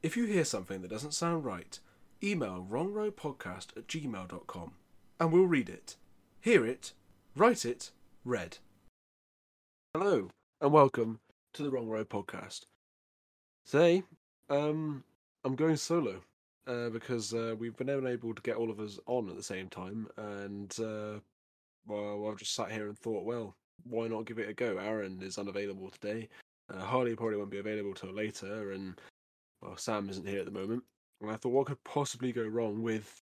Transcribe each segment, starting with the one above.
If you hear something that doesn't sound right, email wrongroadpodcast at gmail.com and we'll read it. Hear it, write it, read. Hello and welcome to the Wrong Road podcast. Today, um, I'm going solo uh, because uh, we've been unable to get all of us on at the same time, and uh, well, I've just sat here and thought, well, why not give it a go? Aaron is unavailable today. Uh, Harley probably won't be available till later, and well, Sam isn't here at the moment. And I thought, what could possibly go wrong with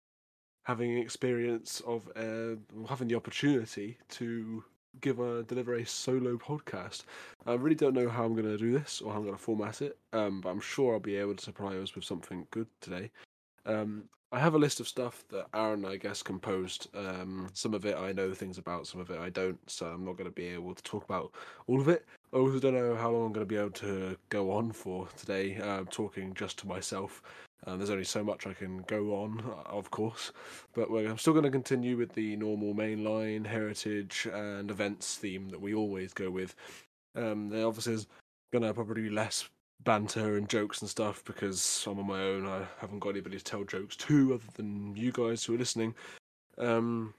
having an experience of uh, having the opportunity to give a deliver a solo podcast. I really don't know how I'm going to do this or how I'm going to format it, um, but I'm sure I'll be able to supply us with something good today. Um, I have a list of stuff that Aaron, I guess, composed. Um, some of it I know things about, some of it I don't, so I'm not going to be able to talk about all of it. I also don't know how long I'm going to be able to go on for today, uh, talking just to myself. Uh, there's only so much I can go on, uh, of course, but I'm still going to continue with the normal mainline heritage and events theme that we always go with. Um, there obviously is going to probably be less banter and jokes and stuff because I'm on my own. I haven't got anybody to tell jokes to other than you guys who are listening. Um,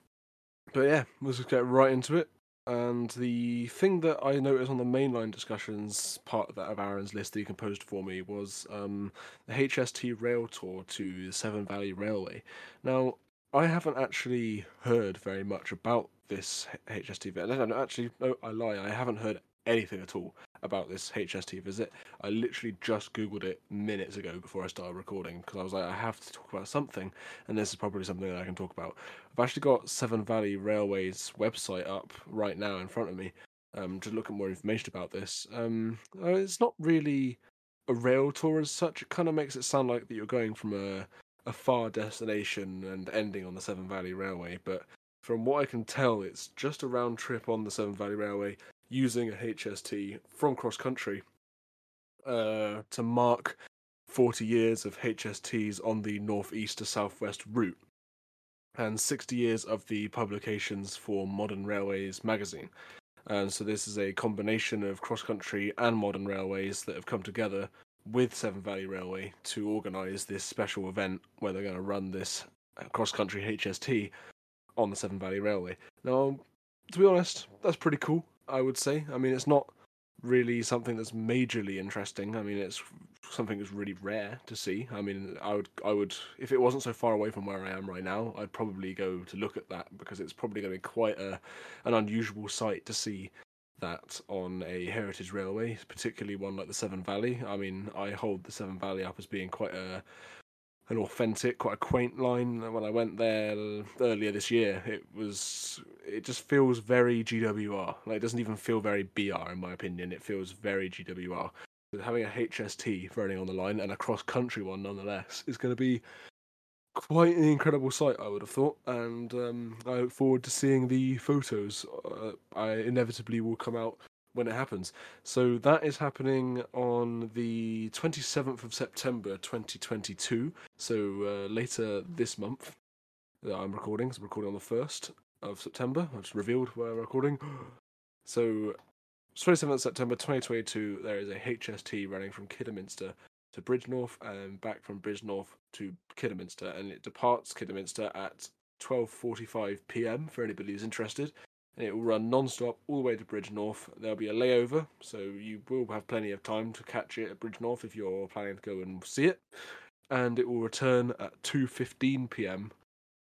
but yeah, let's just get right into it. And the thing that I noticed on the mainline discussions part of that of Aaron's list that he composed for me was um, the HST rail tour to the Severn Valley Railway. Now, I haven't actually heard very much about this HST. No, no, actually, no, I lie. I haven't heard anything at all about this HST visit. I literally just Googled it minutes ago before I started recording because I was like, I have to talk about something, and this is probably something that I can talk about. I've actually got Severn Valley Railway's website up right now in front of me um, to look at more information about this. Um, uh, it's not really a rail tour as such. It kind of makes it sound like that you're going from a a far destination and ending on the Severn Valley Railway, but from what I can tell, it's just a round trip on the Severn Valley Railway using a HST from cross country uh, to mark 40 years of HSTs on the northeast to southwest route and 60 years of the publications for Modern Railways magazine. And so this is a combination of cross country and modern railways that have come together with Severn Valley Railway to organise this special event where they're going to run this cross country HST on the Severn Valley Railway. Now, to be honest, that's pretty cool. I would say. I mean, it's not really something that's majorly interesting. I mean, it's something that's really rare to see. I mean, I would, I would, if it wasn't so far away from where I am right now, I'd probably go to look at that because it's probably going to be quite a, an unusual sight to see that on a heritage railway, particularly one like the Severn Valley. I mean, I hold the Severn Valley up as being quite a an authentic, quite a quaint line. When I went there earlier this year, it was it just feels very GWR. Like it doesn't even feel very BR in my opinion. It feels very GWR. But having a HST running on the line and a cross country one nonetheless is going to be quite an incredible sight, I would have thought. And um, I look forward to seeing the photos. Uh, I inevitably will come out when it happens. So that is happening on the 27th of September 2022. So uh, later this month that I'm recording. So I'm recording on the 1st of September. I've just revealed where I'm recording. So 27th September 2022, there is a HST running from Kidderminster to Bridgnorth and back from Bridgnorth to Kidderminster, and it departs Kidderminster at 12:45 p.m. for anybody who's interested and it will run non-stop all the way to Bridgnorth. There'll be a layover, so you will have plenty of time to catch it at Bridgnorth if you're planning to go and see it. And it will return at 2:15 p.m.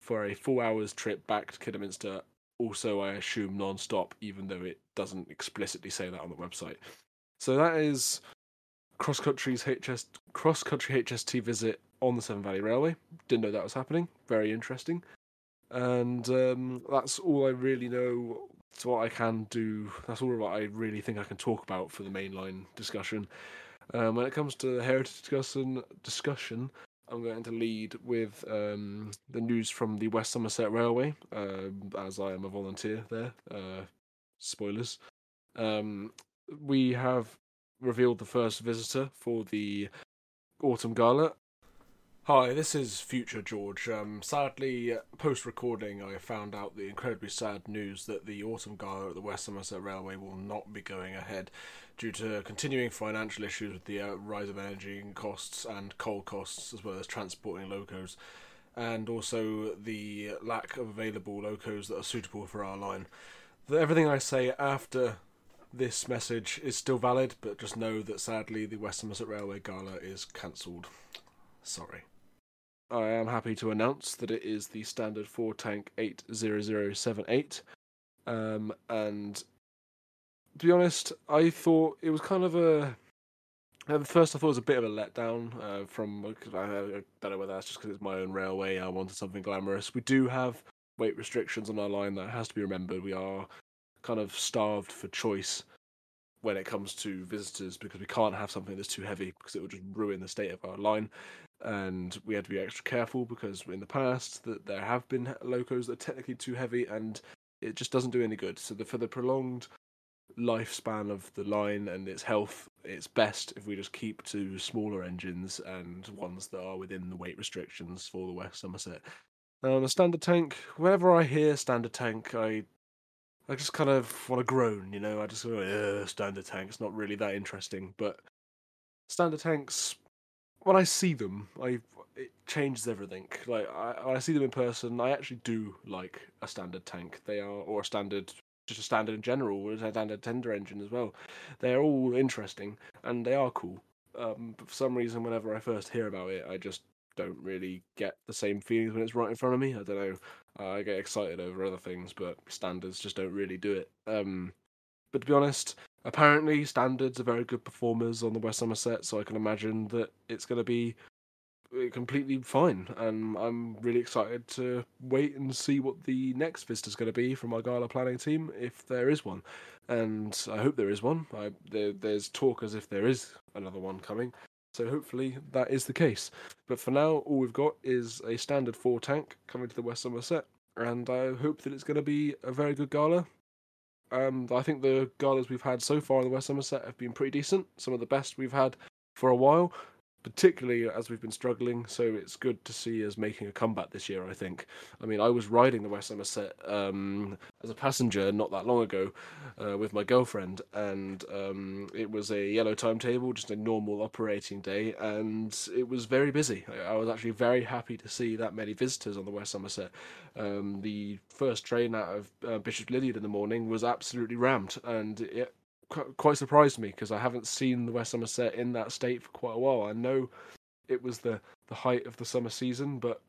for a four hours trip back to Kidderminster. Also, I assume non-stop, even though it doesn't explicitly say that on the website. So that is cross country's HS cross country HST visit on the Severn Valley Railway. Didn't know that was happening. Very interesting and um, that's all I really know. It's what I can do. That's all what I really think I can talk about for the mainline discussion. Um, when it comes to the heritage discussion, discussion, I'm going to lead with um, the news from the West Somerset Railway, uh, as I am a volunteer there. Uh, spoilers. Um, we have revealed the first visitor for the autumn gala Hi, this is Future George. Um, sadly, post recording, I found out the incredibly sad news that the Autumn Gala at the West Somerset Railway will not be going ahead due to continuing financial issues with the uh, rise of energy costs and coal costs, as well as transporting locos, and also the lack of available locos that are suitable for our line. Everything I say after this message is still valid, but just know that sadly the West Somerset Railway Gala is cancelled. Sorry. I am happy to announce that it is the standard 4 tank 80078. Um, and to be honest, I thought it was kind of a. At first, I thought it was a bit of a letdown uh, from. I, I don't know whether that's just because it's my own railway. I wanted something glamorous. We do have weight restrictions on our line that has to be remembered. We are kind of starved for choice when it comes to visitors because we can't have something that's too heavy because it would just ruin the state of our line and we had to be extra careful because in the past that there have been locos that are technically too heavy and it just doesn't do any good. So the, for the prolonged lifespan of the line and its health, it's best if we just keep to smaller engines and ones that are within the weight restrictions for the West Somerset. Now, on a standard tank, whenever I hear standard tank, I I just kind of want to groan, you know. I just go, standard tank. It's not really that interesting, but standard tanks when I see them, I it changes everything. Like I, I see them in person, I actually do like a standard tank. They are or a standard, just a standard in general, or a standard tender engine as well. They are all interesting and they are cool. Um, but for some reason, whenever I first hear about it, I just don't really get the same feelings when it's right in front of me. I don't know. Uh, I get excited over other things, but standards just don't really do it. Um, but to be honest, apparently standards are very good performers on the West Somerset, so I can imagine that it's going to be uh, completely fine. And I'm really excited to wait and see what the next visit is going to be from our gala planning team, if there is one. And I hope there is one. I, there, there's talk as if there is another one coming. So hopefully that is the case. But for now, all we've got is a standard four tank coming to the West Somerset, and I hope that it's going to be a very good gala. Um, I think the galas we've had so far in the West Somerset have been pretty decent. Some of the best we've had for a while particularly as we've been struggling. So it's good to see us making a comeback this year. I think. I mean, I was riding the West Somerset um, as a passenger not that long ago uh, with my girlfriend, and um, it was a yellow timetable, just a normal operating day, and it was very busy. I, was actually very happy to see that many visitors on the West Somerset. Um, the first train out of uh, Bishop Lydeard in the morning was absolutely rammed, and it quite surprised me because I haven't seen the West Somerset in that state for quite a while. I know it was the the height of the summer season, but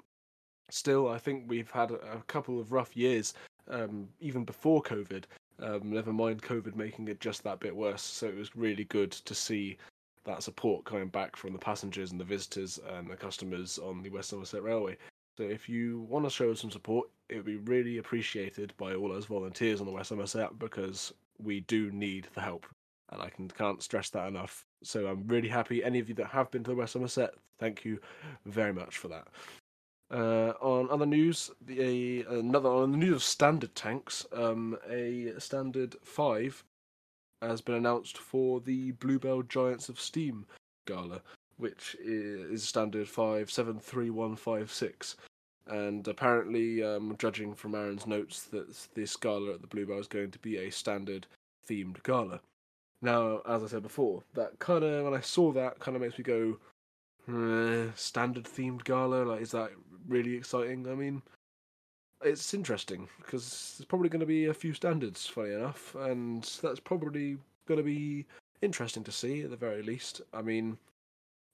still, I think we've had a, a couple of rough years, um, even before COVID. Um, never mind COVID making it just that bit worse. So it was really good to see that support coming back from the passengers and the visitors and the customers on the West Somerset Railway. So if you want to show some support, it would be really appreciated by all those volunteers on the West Somerset because we do need the help, and I can can't stress that enough. So I'm really happy. Any of you that have been to the West Somerset, thank you very much for that. Uh, on other news, the, another on the news of standard tanks, um, a standard five has been announced for the Bluebell Giants of Steam gala, which is standard five seven three one five six and apparently, um, judging from Aaron's notes, that this gala at the Bluebell is going to be a standard themed gala. Now, as I said before, that kind of when I saw that, kind of makes me go, eh, standard themed gala. Like, is that really exciting? I mean, it's interesting because there's probably going to be a few standards, funny enough, and that's probably going to be interesting to see at the very least. I mean,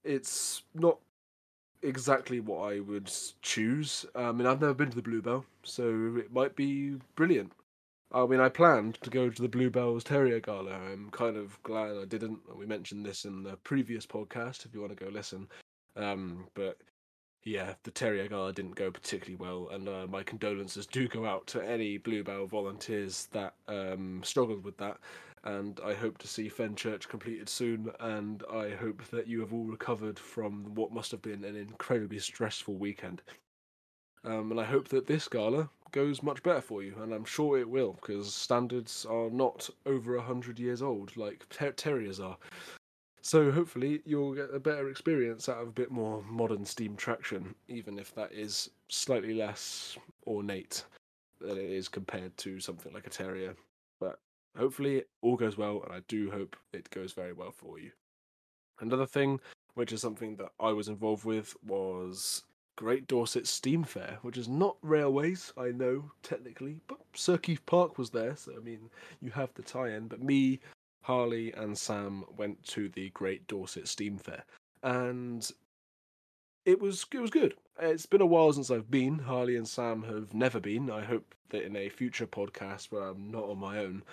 it's not exactly what I would choose. I mean, I've never been to the Bluebell, so it might be brilliant. I mean, I planned to go to the Bluebell's Terrier Gala. I'm kind of glad I didn't. We mentioned this in the previous podcast if you want to go listen. Um, but yeah, the Terrier Gala didn't go particularly well, and uh, my condolences do go out to any Bluebell volunteers that um, struggled with that and I hope to see Fenchurch completed soon. And I hope that you have all recovered from what must have been an incredibly stressful weekend. Um, and I hope that this gala goes much better for you, and I'm sure it will, because standards are not over a hundred years old like ter- terriers are. So hopefully you'll get a better experience out of a bit more modern steam traction, even if that is slightly less ornate than it is compared to something like a Terrier. Hopefully all goes well, and I do hope it goes very well for you. Another thing, which is something that I was involved with, was Great Dorset Steam Fair, which is not railways, I know technically, but Sir Keith Park was there, so I mean you have the tie-in. But me, Harley, and Sam went to the Great Dorset Steam Fair, and it was it was good. It's been a while since I've been. Harley and Sam have never been. I hope that in a future podcast where I'm not on my own,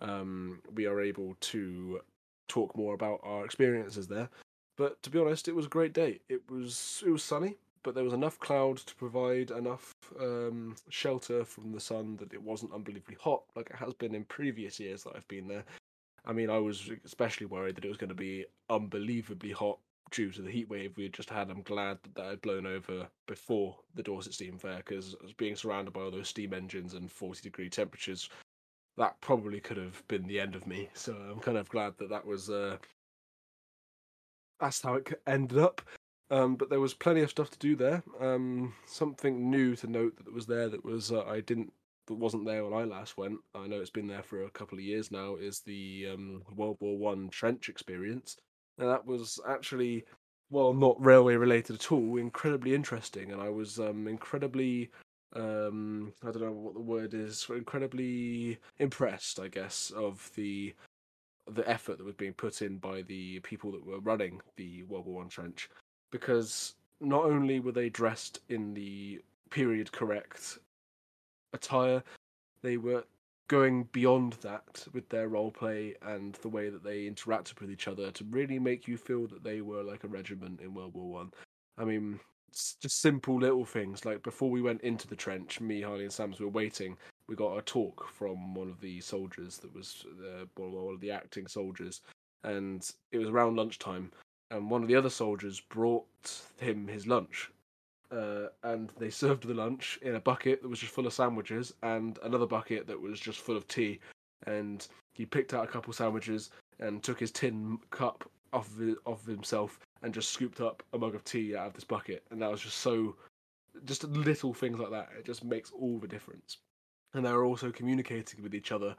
um, we are able to talk more about our experiences there. But to be honest, it was a great day. It was it was sunny but there was enough cloud to provide enough um, shelter from the sun that it wasn't unbelievably hot like it has been in previous years that I've been there. I mean, I was especially worried that it was going to be unbelievably hot due to the heat wave we had just had. I'm glad that that had blown over before the Dorset Steam Fair because being surrounded by all those steam engines and 40 degree temperatures, that probably could have been the end of me. So I'm kind of glad that that was. Uh, that's how it ended up. Um, but there was plenty of stuff to do there. Um, something new to note that was there that was uh, I didn't that wasn't there when I last went. I know it's been there for a couple of years now. Is the um, World War One trench experience, and that was actually well not railway related at all. Incredibly interesting, and I was um, incredibly um, I don't know what the word is. Incredibly impressed, I guess, of the the effort that was being put in by the people that were running the World War One trench because not only were they dressed in the period correct attire, they were going beyond that with their role play and the way that they interacted with each other to really make you feel that they were like a regiment in World War One. I. I mean, just simple little things like before we went into the trench, me, Harley, and Sams were waiting. We got a talk from one of the soldiers that was uh, one of the acting soldiers, and it was around lunchtime and one of the other soldiers brought him his lunch. Uh, and they served the lunch in a bucket that was just full of sandwiches and another bucket that was just full of tea. And he picked out a couple sandwiches and took his tin cup off of, of himself and just scooped up a mug of tea out of this bucket. And that was just so, just little things like that. It just makes all the difference. And they were also communicating with each other,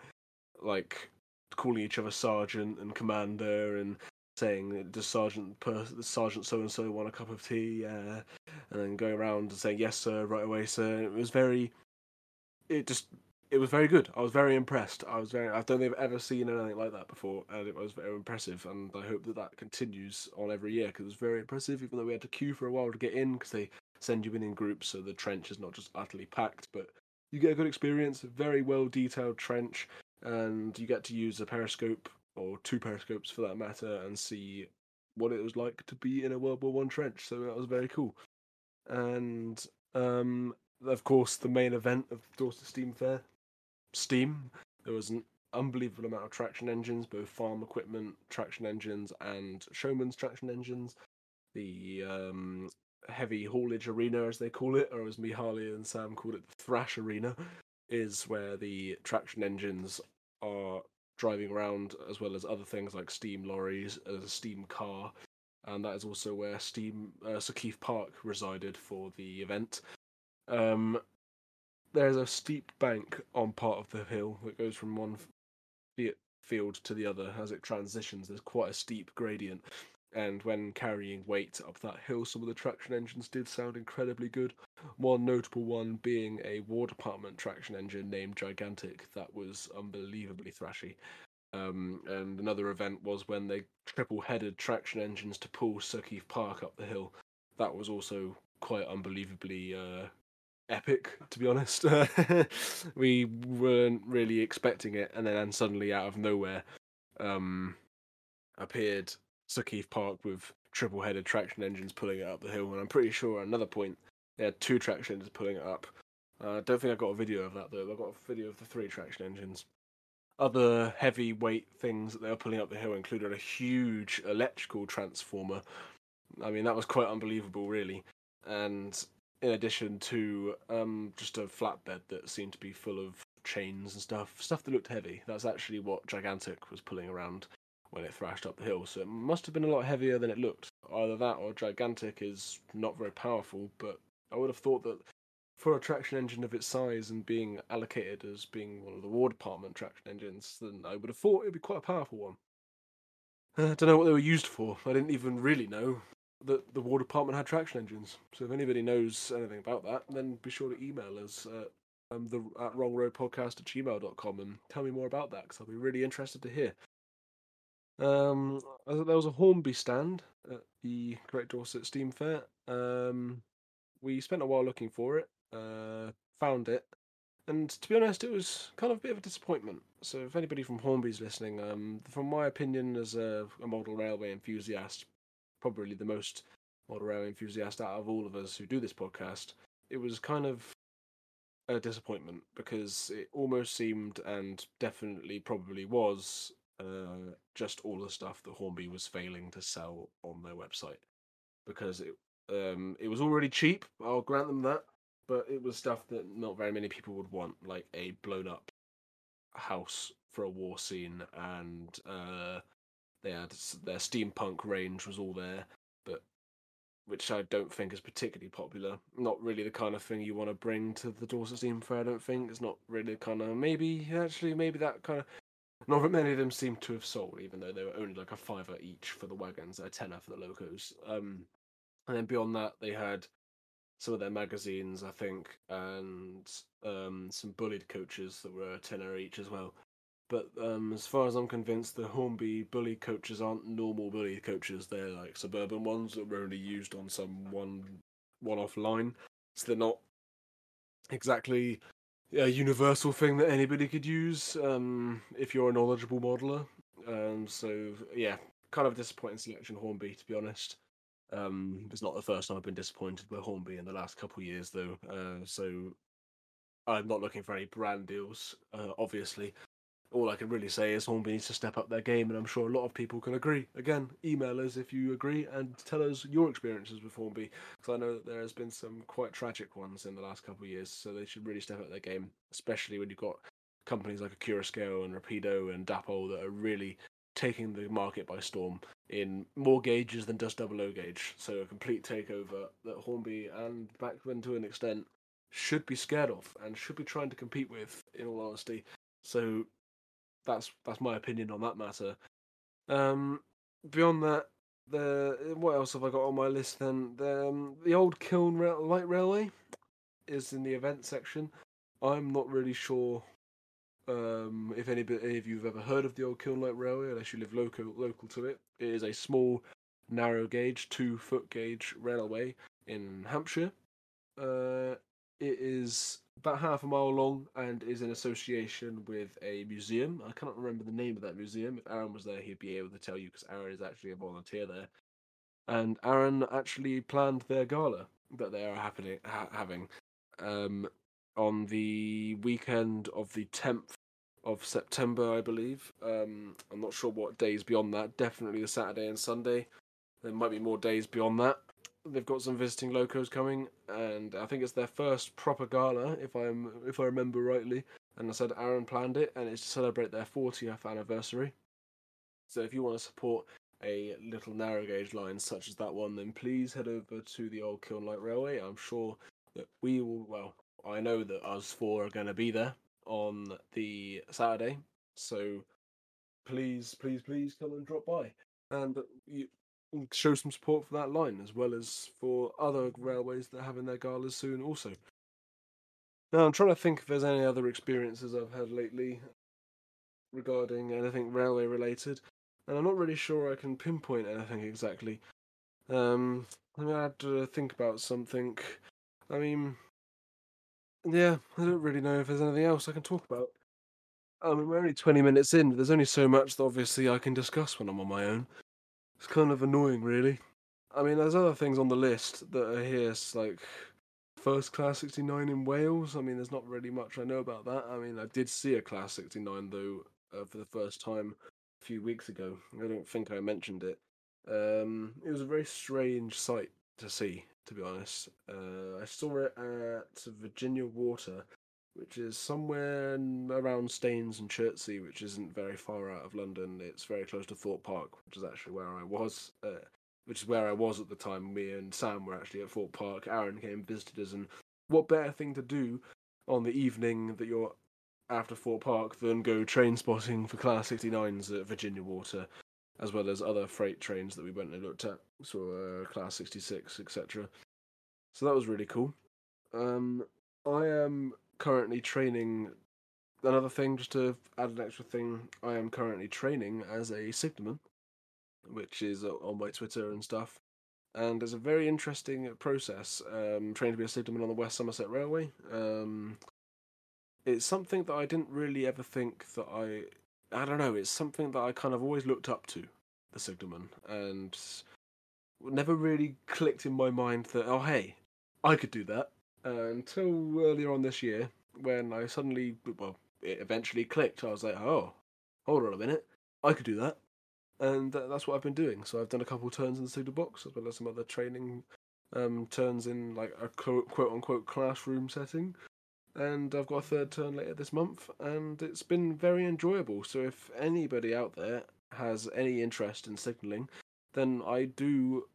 like calling each other sergeant and commander and saying does sergeant per, sergeant so and so want a cup of tea uh, and then going around and saying yes sir right away sir it was very it just it was very good i was very impressed i was very i don't think i've ever seen anything like that before and it was very impressive and i hope that that continues on every year because it was very impressive even though we had to queue for a while to get in because they send you in in groups so the trench is not just utterly packed but you get a good experience very well detailed trench and you get to use a periscope or two periscopes for that matter, and see what it was like to be in a World War One trench. So that was very cool. And um, of course, the main event of Dorset Steam Fair, Steam. There was an unbelievable amount of traction engines, both farm equipment traction engines and showman's traction engines. The um, heavy haulage arena, as they call it, or as me, Harley, and Sam called it, the thrash arena, is where the traction engines are driving around, as well as other things like steam lorries, as a steam car, and that is also where Steam uh, Sir Keith Park resided for the event. Um, there's a steep bank on part of the hill that goes from one field to the other as it transitions. There's quite a steep gradient, and when carrying weight up that hill, some of the traction engines did sound incredibly good. One notable one being a War Department traction engine named Gigantic that was unbelievably thrashy. Um, and another event was when they triple headed traction engines to pull Sir Park up the hill. That was also quite unbelievably uh, epic, to be honest. we weren't really expecting it, and then suddenly, out of nowhere, um, appeared Keith Park with triple headed traction engines pulling it up the hill. And I'm pretty sure at another point they had two traction engines pulling it up. I uh, don't think I got a video of that though. I got a video of the three traction engines. Other heavyweight things that they were pulling up the hill included a huge electrical transformer. I mean, that was quite unbelievable, really. And in addition to um, just a flatbed that seemed to be full of chains and stuff, stuff that looked heavy. That's actually what Gigantic was pulling around when it thrashed up the hill. So it must have been a lot heavier than it looked. Either that or Gigantic is not very powerful, but I would have thought that for a traction engine of its size and being allocated as being one of the War Department traction engines, then I would have thought it would be quite a powerful one. I don't know what they were used for. I didn't even really know that the War Department had traction engines. So if anybody knows anything about that, then be sure to email us at, um, the, at wrongroadpodcast at gmail.com and tell me more about that because I'll be really interested to hear. Um, there was a Hornby stand at the Great Dorset Steam Fair. Um, we spent a while looking for it, uh, found it, and to be honest, it was kind of a bit of a disappointment. So, if anybody from Hornby's listening, um, from my opinion as a, a model railway enthusiast, probably the most model railway enthusiast out of all of us who do this podcast, it was kind of a disappointment because it almost seemed and definitely probably was uh, just all the stuff that Hornby was failing to sell on their website because it um, it was already cheap. I'll grant them that, but it was stuff that not very many people would want, like a blown up house for a war scene, and uh, they had their steampunk range was all there, but which I don't think is particularly popular. Not really the kind of thing you want to bring to the Dorset Steam Fair. I don't think it's not really kind of maybe actually maybe that kind of not that many of them seem to have sold, even though they were only like a fiver each for the wagons, a tenner for the locos. Um, and then beyond that, they had some of their magazines, I think, and um, some Bulleid coaches that were a tenner each as well. But um, as far as I'm convinced, the Hornby Bulleid coaches aren't normal Bulleid coaches. They're like suburban ones that were only used on some one one-off line, so they're not exactly a universal thing that anybody could use um, if you're a knowledgeable modeler. Um, so yeah, kind of a disappointing selection Hornby to be honest. Um, it's not the first time I've been disappointed by Hornby in the last couple of years though. Uh, so I'm not looking for any brand deals, uh, obviously all I can really say is Hornby needs to step up their game, and I'm sure a lot of people can agree. Again, email us if you agree and tell us your experiences with Hornby, because I know that there has been some quite tragic ones in the last couple of years, so they should really step up their game, especially when you've got companies like Scale and Rapido and Dapol that are really taking the market by storm in more gauges than just double O gauge. So a complete takeover that Hornby and Bachmann to an extent should be scared of and should be trying to compete with, in all honesty. So that's that's my opinion on that matter. Um, beyond that, the what else have I got on my list? Then the um, the old Kiln Light Railway is in the event section. I'm not really sure um, if any, any of you have ever heard of the old Kiln Light Railway, unless you live local local to it. It is a small, narrow gauge, two foot gauge railway in Hampshire. Uh, it is about half a mile long and is in association with a museum. I cannot remember the name of that museum. If Aaron was there, he'd be able to tell you because Aaron is actually a volunteer there. And Aaron actually planned their gala that they are happening ha- having um, on the weekend of the tenth of September, I believe. Um, I'm not sure what days beyond that. Definitely the Saturday and Sunday. There might be more days beyond that they've got some visiting locos coming, and I think it's their first proper gala, if I'm if I remember rightly. And I said Aaron planned it, and it's to celebrate their 40th anniversary. So if you want to support a little narrow gauge line such as that one, then please head over to the old Kiln Light Railway. I'm sure that we will. Well, I know that us four are going to be there on the Saturday, so please, please, please come and drop by. And you, show some support for that line as well as for other railways that are having their galas soon also. Now I'm trying to think if there's any other experiences I've had lately regarding anything railway related, and I'm not really sure I can pinpoint anything exactly. Um, I mean, I had to think about something. I mean, yeah, I don't really know if there's anything else I can talk about. I mean, we're only 20 minutes in, but there's only so much that obviously I can discuss when I'm on my own. It's kind of annoying, really. I mean, there's other things on the list that are here, like first class 69 in Wales. I mean, there's not really much I know about that. I mean, I did see a class 69 though uh, for the first time a few weeks ago. I don't think I mentioned it. Um, it was a very strange sight to see, to be honest. Uh, I saw it at Virginia Water, which is somewhere around Staines and Chertsey, which isn't very far out of London. It's very close to Thorpe Park, which is actually where I was, uh, which is where I was at the time. Me and Sam were actually at Thorpe Park. Aaron came and visited us, and what better thing to do on the evening that you're after Thorpe Park than go train spotting for Class 69s at Virginia Water, as well as other freight trains that we went and looked at, so uh, Class 66, etc. So that was really cool. Um, I am currently training. Another thing, just to add an extra thing, I am currently training as a signalman, which is on my Twitter and stuff. And it's a very interesting process. Um, training to be a signalman on the West Somerset Railway. Um, it's something that I didn't really ever think that I. I don't know. It's something that I kind of always looked up to, the signalman, and never really clicked in my mind that oh hey, I could do that uh, until earlier on this year when I suddenly well it eventually clicked. I was like oh, hold on a minute, I could do that, and that's what I've been doing. So I've done a couple turns in the signal box as well as some other training um, turns in like a quote unquote classroom setting and I've got a third turn later this month, and it's been very enjoyable. So if anybody out there has any interest in signalling, then I do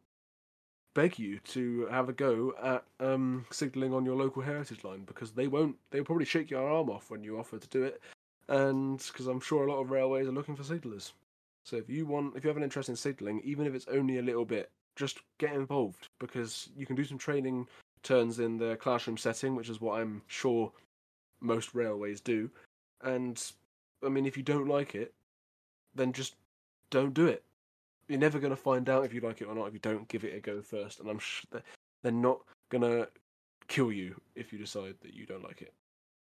beg you to have a go at um, signalling on your local heritage line because they won't. They'll probably shake your arm off when you offer to do it, and because I'm sure a lot of railways are looking for signallers. So if you want, if you have an interest in signalling, even if it's only a little bit, just get involved because you can do some training turns in the classroom setting, which is what I'm sure most railways do. And I mean, if you don't like it, then just don't do it. You're never going to find out if you like it or not if you don't give it a go first. And I'm sure they're not going to kill you if you decide that you don't like it.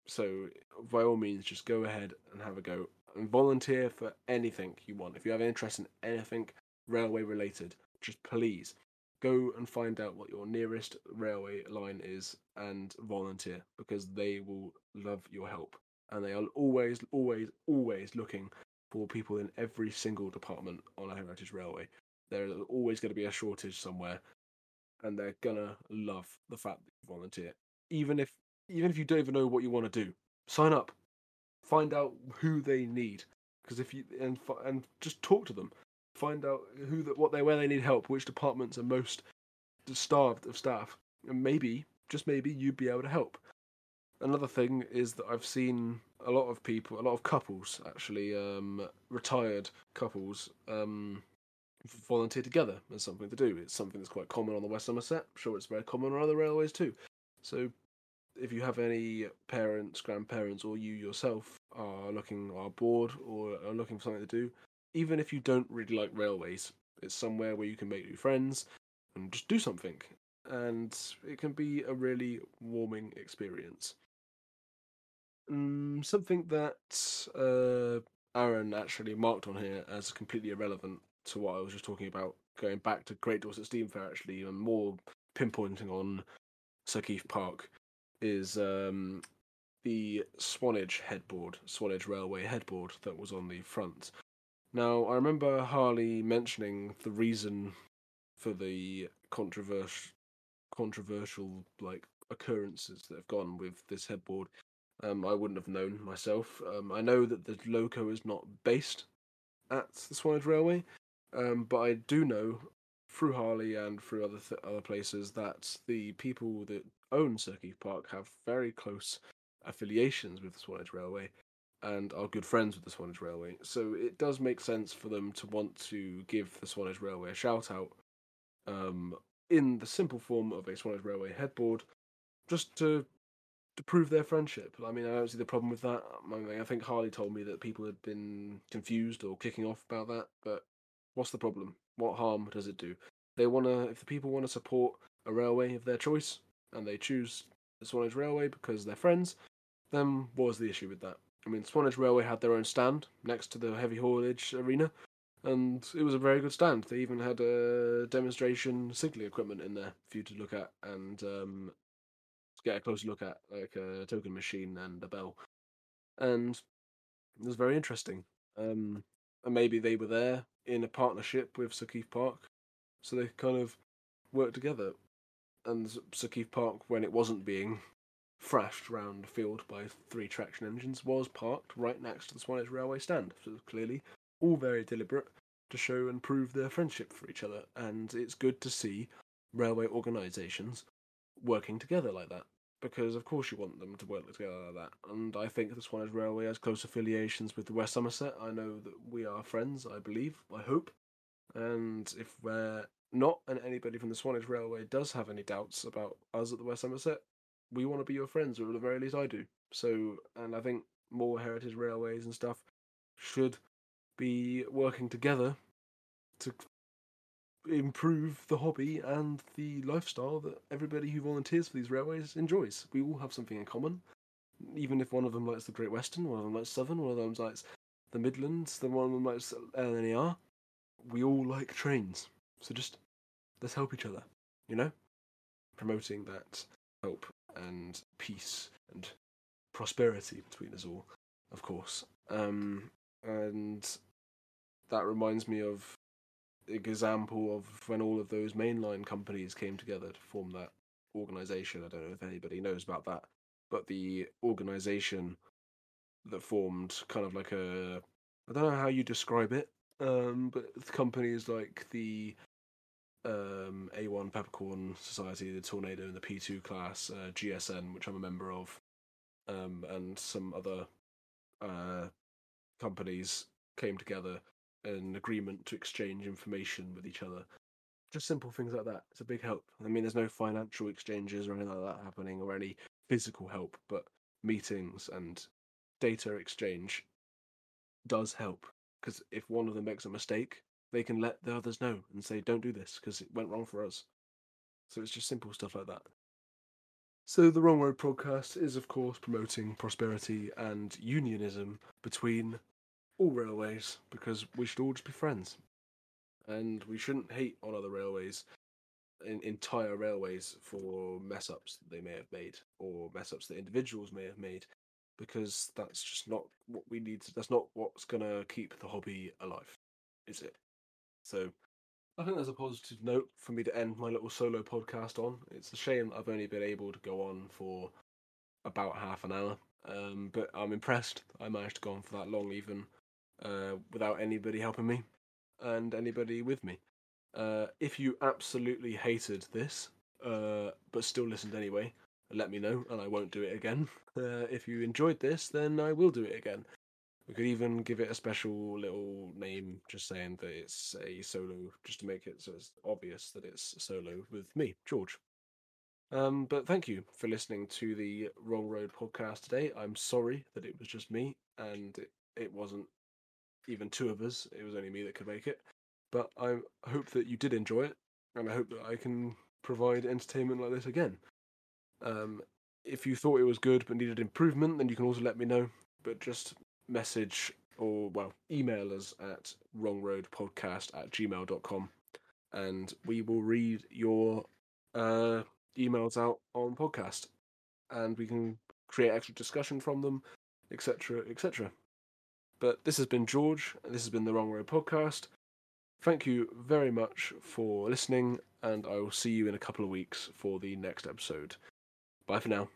So, by all means, just go ahead and have a go and volunteer for anything you want. If you have interest in anything railway related, just please go and find out what your nearest railway line is and volunteer because they will love your help. And they are always, always, always looking for people in every single department on a heritage railway. There's always going to be a shortage somewhere, and they're gonna love the fact that you volunteer. Even if even if you don't even know what you want to do, sign up. Find out who they need, because if you and and just talk to them find out who the, what they where they need help, which departments are most starved of staff, and maybe just maybe you'd be able to help. Another thing is that I've seen a lot of people, a lot of couples actually, um, retired couples, um, volunteer together as something to do. It's something that's quite common on the West Somerset. I'm sure it's very common on other railways too. So if you have any parents, grandparents, or you yourself are looking are bored or are looking for something to do, even if you don't really like railways, it's somewhere where you can make new friends and just do something. And it can be a really warming experience. Um, something that uh, Aaron actually marked on here as completely irrelevant to what I was just talking about, going back to Great Dorset Steam Fair actually, and more pinpointing on Sir Keith Park, is um, the Swanage headboard, Swanage Railway headboard that was on the front. Now, I remember Harley mentioning the reason for the controversial, controversial like occurrences that have gone with this headboard. Um, I wouldn't have known myself. Um, I know that the loco is not based at the Swanage Railway, um, but I do know through Harley and through other th- other places that the people that own Sir Keith Park have very close affiliations with the Swanage Railway, and are good friends with the Swanage Railway. So it does make sense for them to want to give the Swanage Railway a shout out um, in the simple form of a Swanage Railway headboard, just to to prove their friendship. I mean, I don't see the problem with that. I, mean, I think Harley told me that people had been confused or kicking off about that, but what's the problem? What harm does it do? They wanna, if the people want to support a railway of their choice and they choose the Swanage Railway because they're friends, then what was the issue with that? I mean, Swanage Railway had their own stand next to the heavy haulage arena, and it was a very good stand. They even had a demonstration signalling equipment in there for you to look at and um, get a closer look at, like a token machine and a bell. And it was very interesting. Um, and maybe they were there in a partnership with Sir Keith Park, so they kind of worked together. And Sir Keith Park, when it wasn't being thrashed round the field by three traction engines was parked right next to the Swanage Railway stand. So clearly all very deliberate to show and prove their friendship for each other. And it's good to see railway organisations working together like that. Because of course you want them to work together like that. And I think the Swanage Railway has close affiliations with the West Somerset. I know that we are friends, I believe, I hope. And if we're not, and anybody from the Swanage Railway does have any doubts about us at the West Somerset, we want to be your friends, or at the very least, I do. So, and I think more heritage railways and stuff should be working together to improve the hobby and the lifestyle that everybody who volunteers for these railways enjoys. We all have something in common. Even if one of them likes the Great Western, one of them likes Southern, one of them likes the Midlands, then one of them likes LNER, we all like trains. So just let's help each other, you know? Promoting that help and peace and prosperity between us all, of course. Um, and that reminds me of example of when all of those mainline companies came together to form that organization. I don't know if anybody knows about that, but the organization that formed kind of like a I don't know how you describe it, um, but companies like the um, A1 Peppercorn Society, the Tornado, and the P2 class, uh, GSN, which I'm a member of, um, and some other uh, companies came together in agreement to exchange information with each other. Just simple things like that. It's a big help. I mean, there's no financial exchanges or anything like that happening or any physical help, but meetings and data exchange does help. Because if one of them makes a mistake, they can let the others know and say, don't do this because it went wrong for us. So it's just simple stuff like that. So the Wrong Road podcast is, of course, promoting prosperity and unionism between all railways because we should all just be friends. And we shouldn't hate on other railways, in, entire railways, for mess ups that they may have made or mess ups that individuals may have made because that's just not what we need. To, that's not what's to keep the hobby alive, is it? So I think that's a positive note for me to end my little solo podcast on. It's a shame I've only been able to go on for about half an hour, um, but I'm impressed I managed to go on for that long, even uh, without anybody helping me and anybody with me. Uh, if you absolutely hated this, uh, but still listened anyway, let me know and I won't do it again. Uh, if you enjoyed this, then I will do it again. We could even give it a special little name, just saying that it's a solo, just to make it so it's obvious that it's solo with me, George. Um, but thank you for listening to the Wrong Road podcast today. I'm sorry that it was just me and it, it wasn't even two of us. It was only me that could make it. But I hope that you did enjoy it, and I hope that I can provide entertainment like this again. Um, if you thought it was good but needed improvement, then you can also let me know. But just message or, well, email us at wrongroadpodcast at gmail.com and we will read your uh, emails out on podcast and we can create extra discussion from them, etc., etc. But this has been George, this has been the Wrong Road Podcast. Thank you very much for listening, and I will see you in a couple of weeks for the next episode. Bye for now.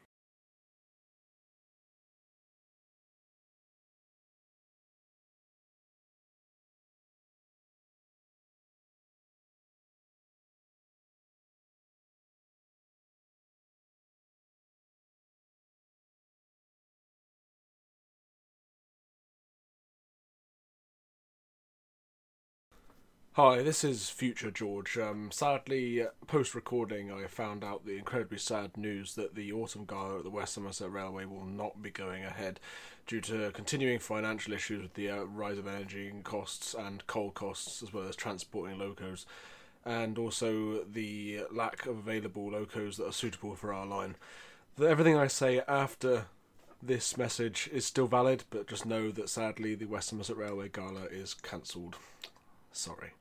Hi, this is Future George. Um, sadly, post recording, I found out the incredibly sad news that the Autumn Gala at the West Somerset Railway will not be going ahead due to continuing financial issues with the uh, rise of energy costs and coal costs, as well as transporting locos, and also the lack of available locos that are suitable for our line. Everything I say after this message is still valid, but just know that sadly the West Somerset Railway Gala is cancelled. Sorry.